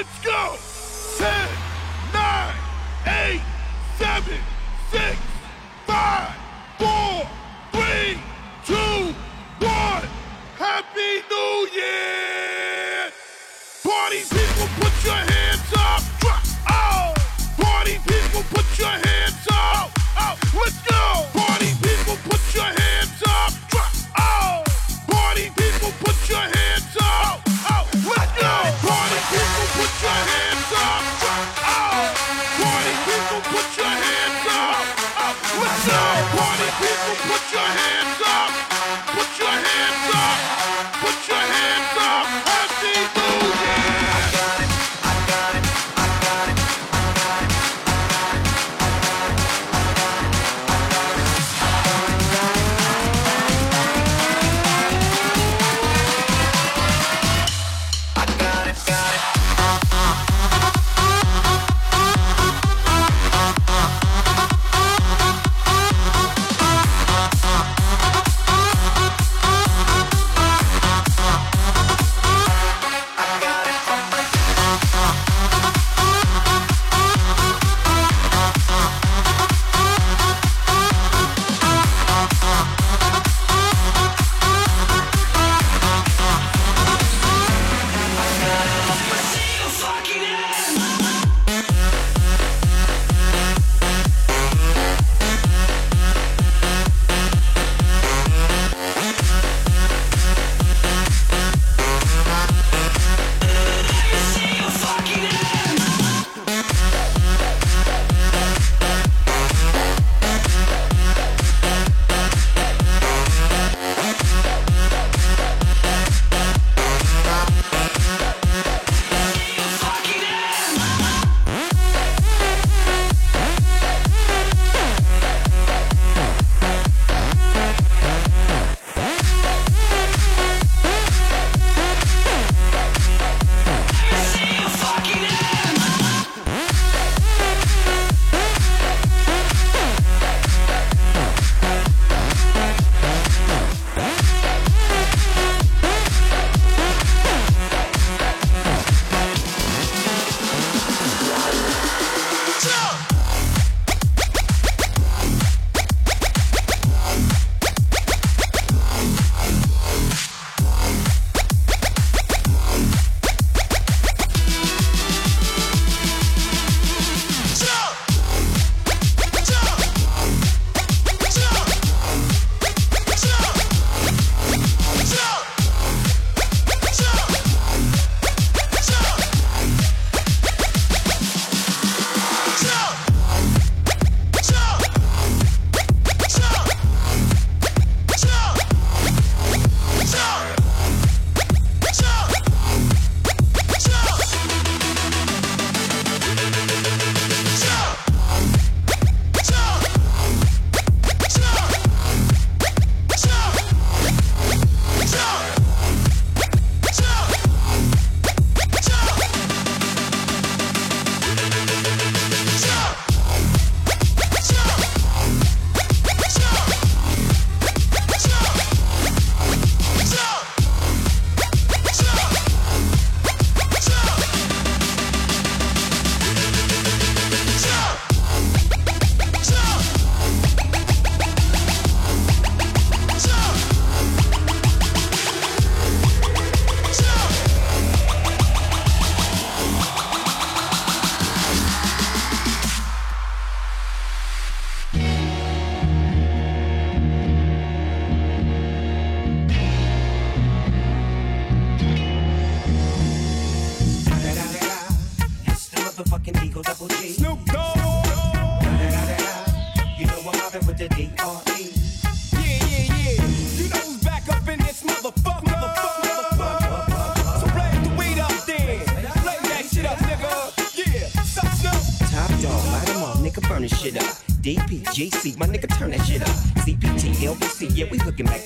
Let's go! 10, 9, 8, 7, 6, Put your hands up! Put your hands up! Happy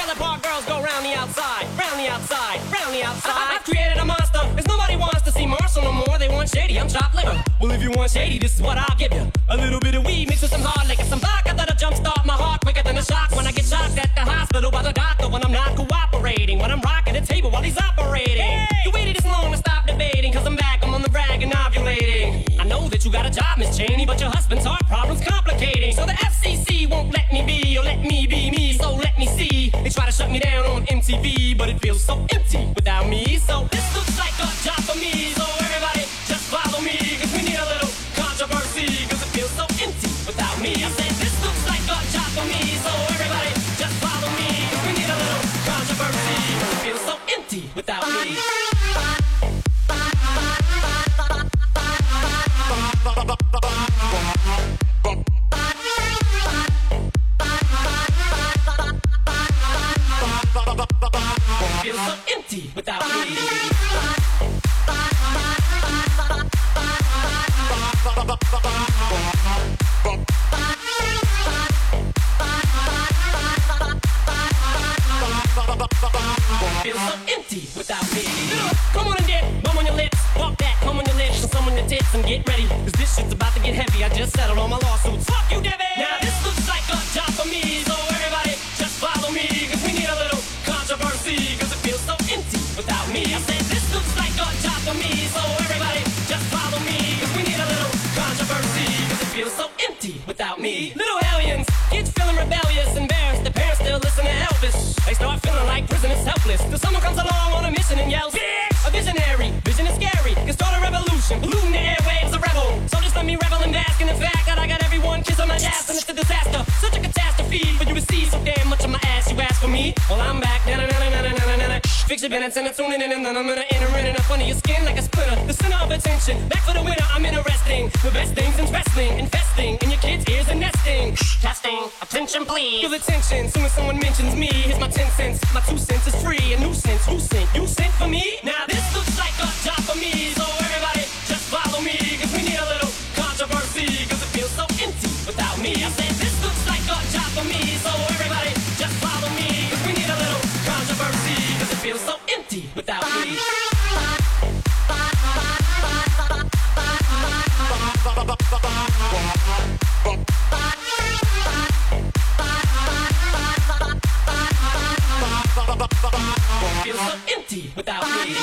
trailer park girls go round the outside, round the outside, round the outside. I- I've created a monster, cause nobody wants to see Marshall no more. They want shady, I'm chopped liver. Well, if you want shady, this is what I'll give you. A little bit of weed mixed with some hard liquor, some vodka that'll jumpstart my heart quicker than a shock when I get shocked at the hospital by the doctor when I'm not cooperating. When I'm rocking the table while he's operating. You waited this long to stop debating, cause I'm back, I'm on the rag and ovulating. I know that you got a job, Miss Cheney, but your husband's heart problem's complicating. So the FCC me down on MTV, but it feels so empty without me. So this looks like a job for me. So everybody just follow me, cause we need a little controversy, cause it feels so empty without me. I said this looks like a job for me. So everybody just follow me, cause we need a little controversy, cause it feels so empty without me. Well I'm back. Na-na-na-na-na-na-na-na. Fix your minutes and it's tuning in and then I'm gonna enter in and up under your skin like a splinter. The center of attention, back for the winner. I'm interesting. The best things in wrestling, infesting in your kids' ears and nesting. Testing, attention please. Feel the tension soon as someone mentions me. Here's my ten cents. My two cents is free. A nuisance. Who sent? You sent for me? Now this looks like a job for me. So everybody just follow me. Cause we need a little without me.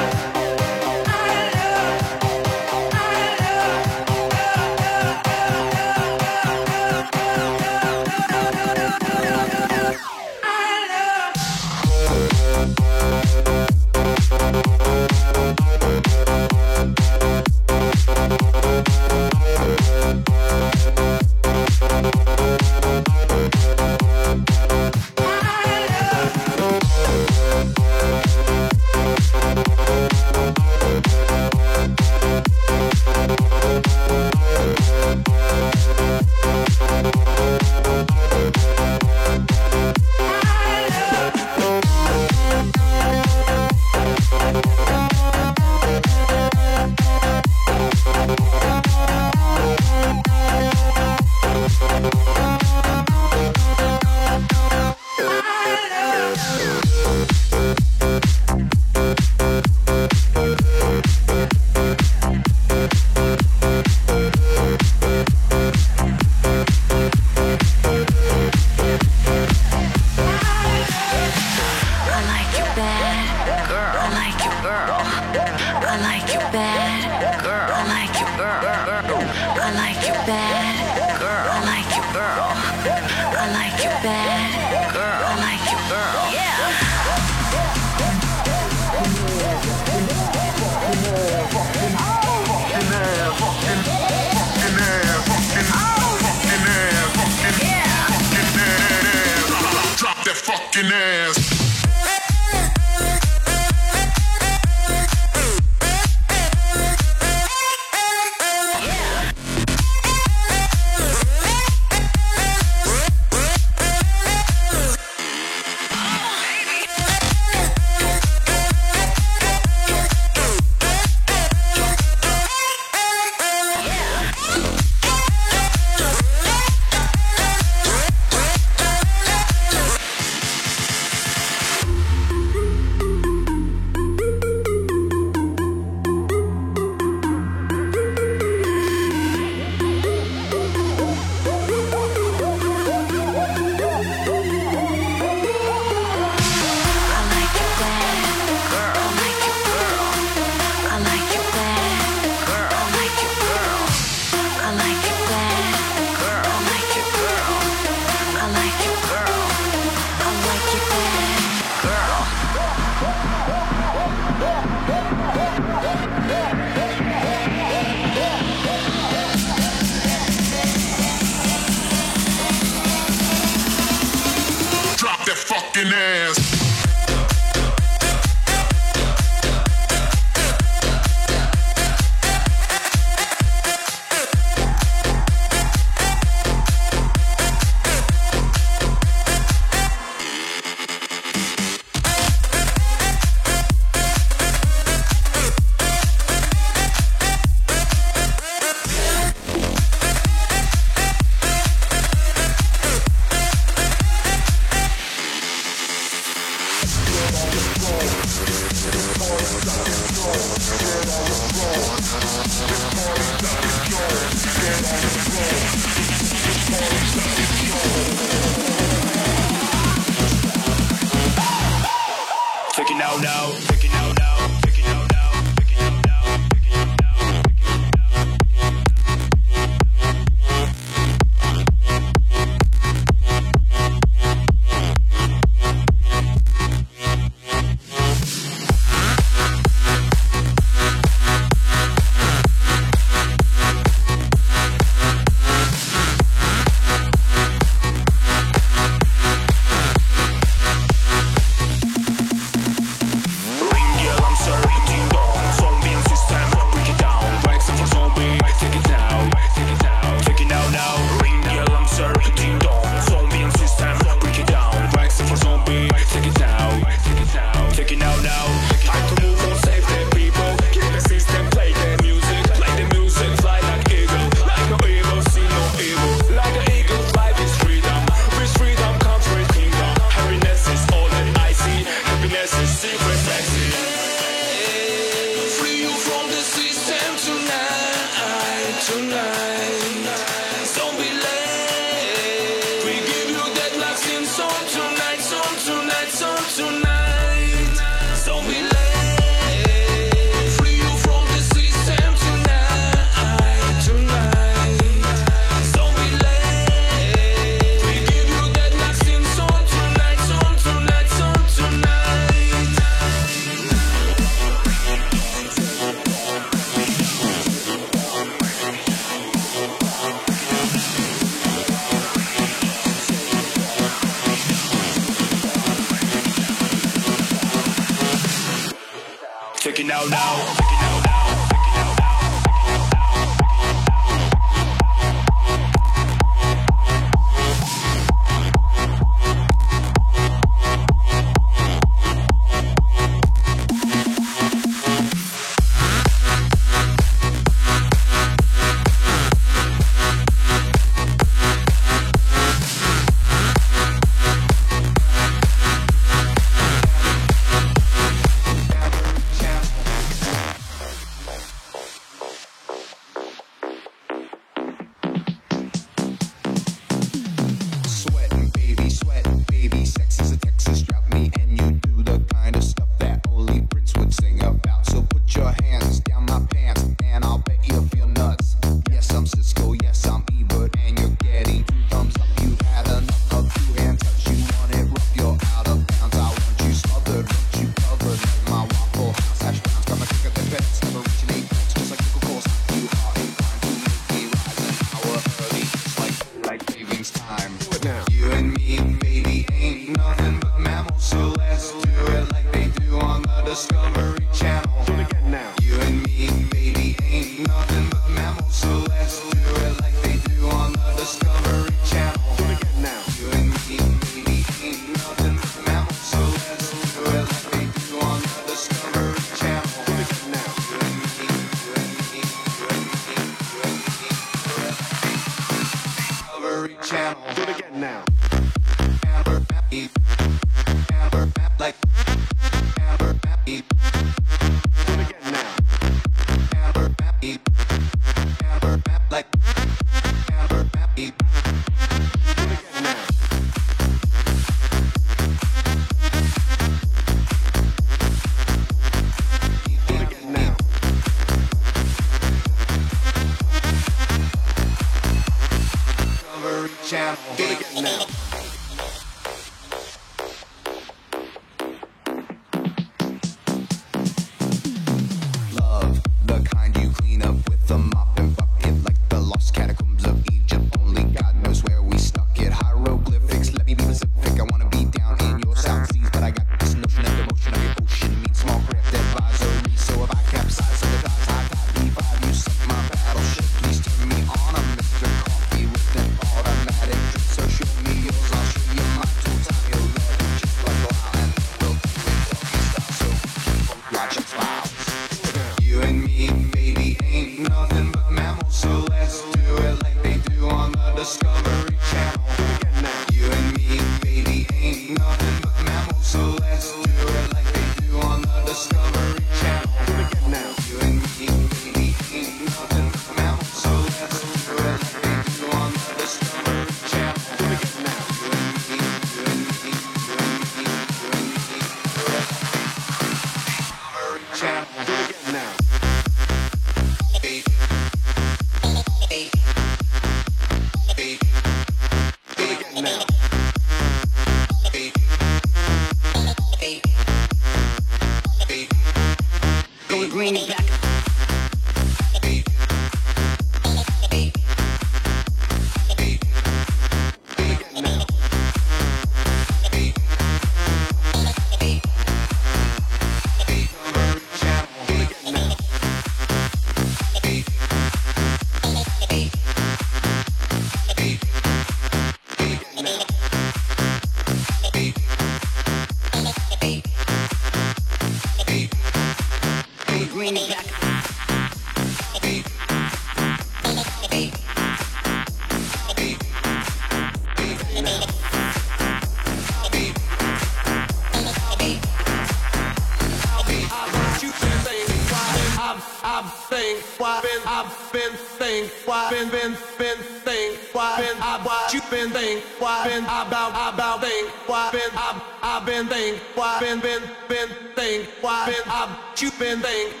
You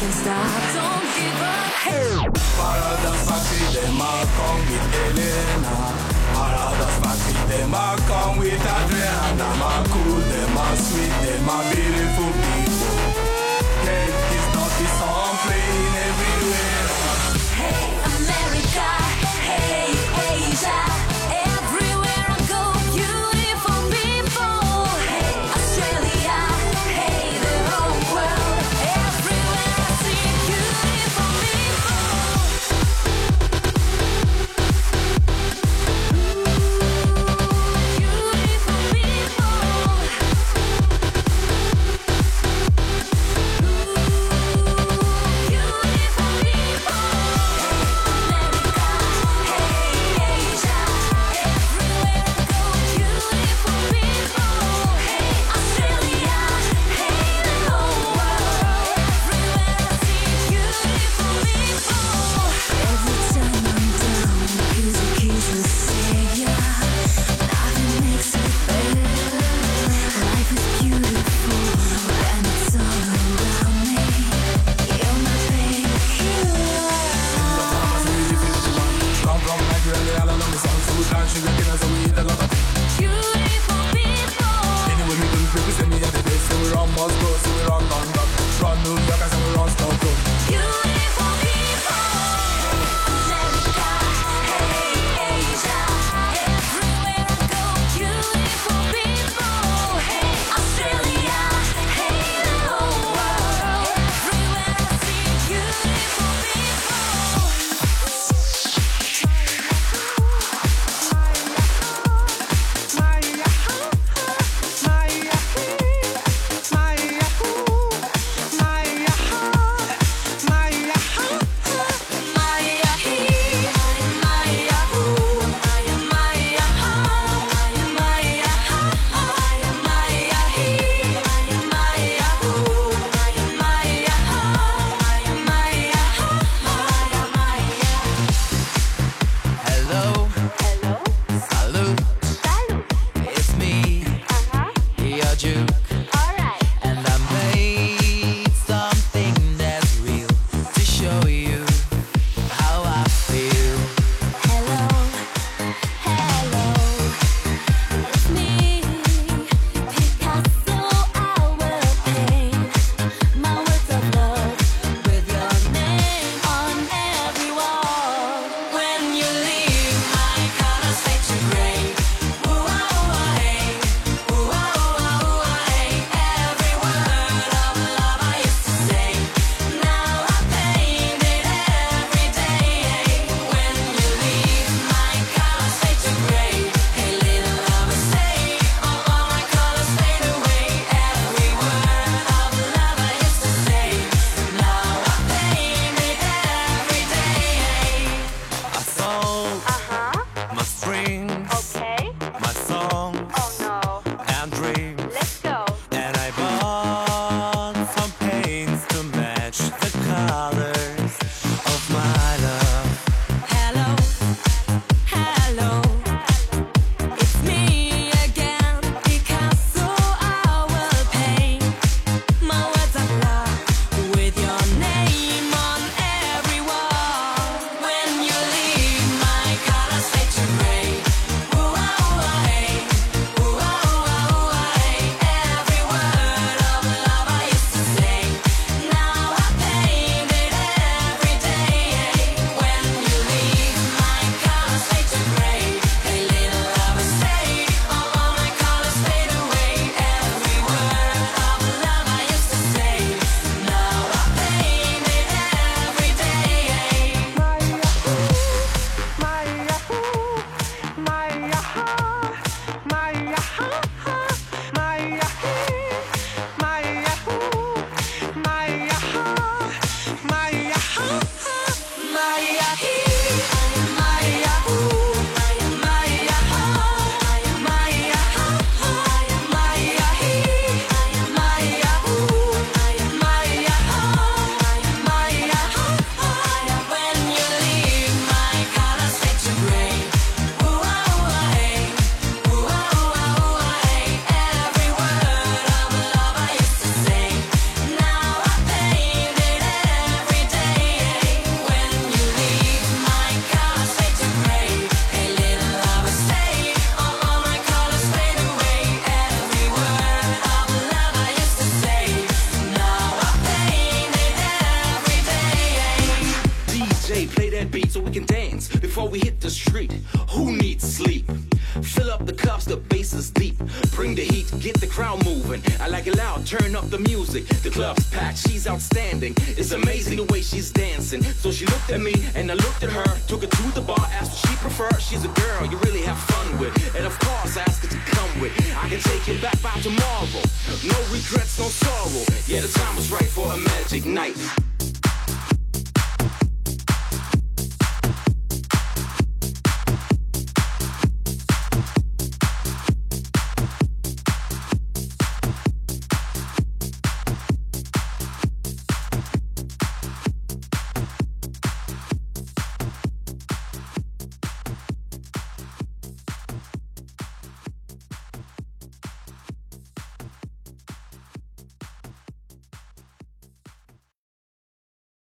can stop. Don't give up. Hey. Parada takside come with Elena. Parada takside come with Adriana. My cool, them my sweet, them my beautiful.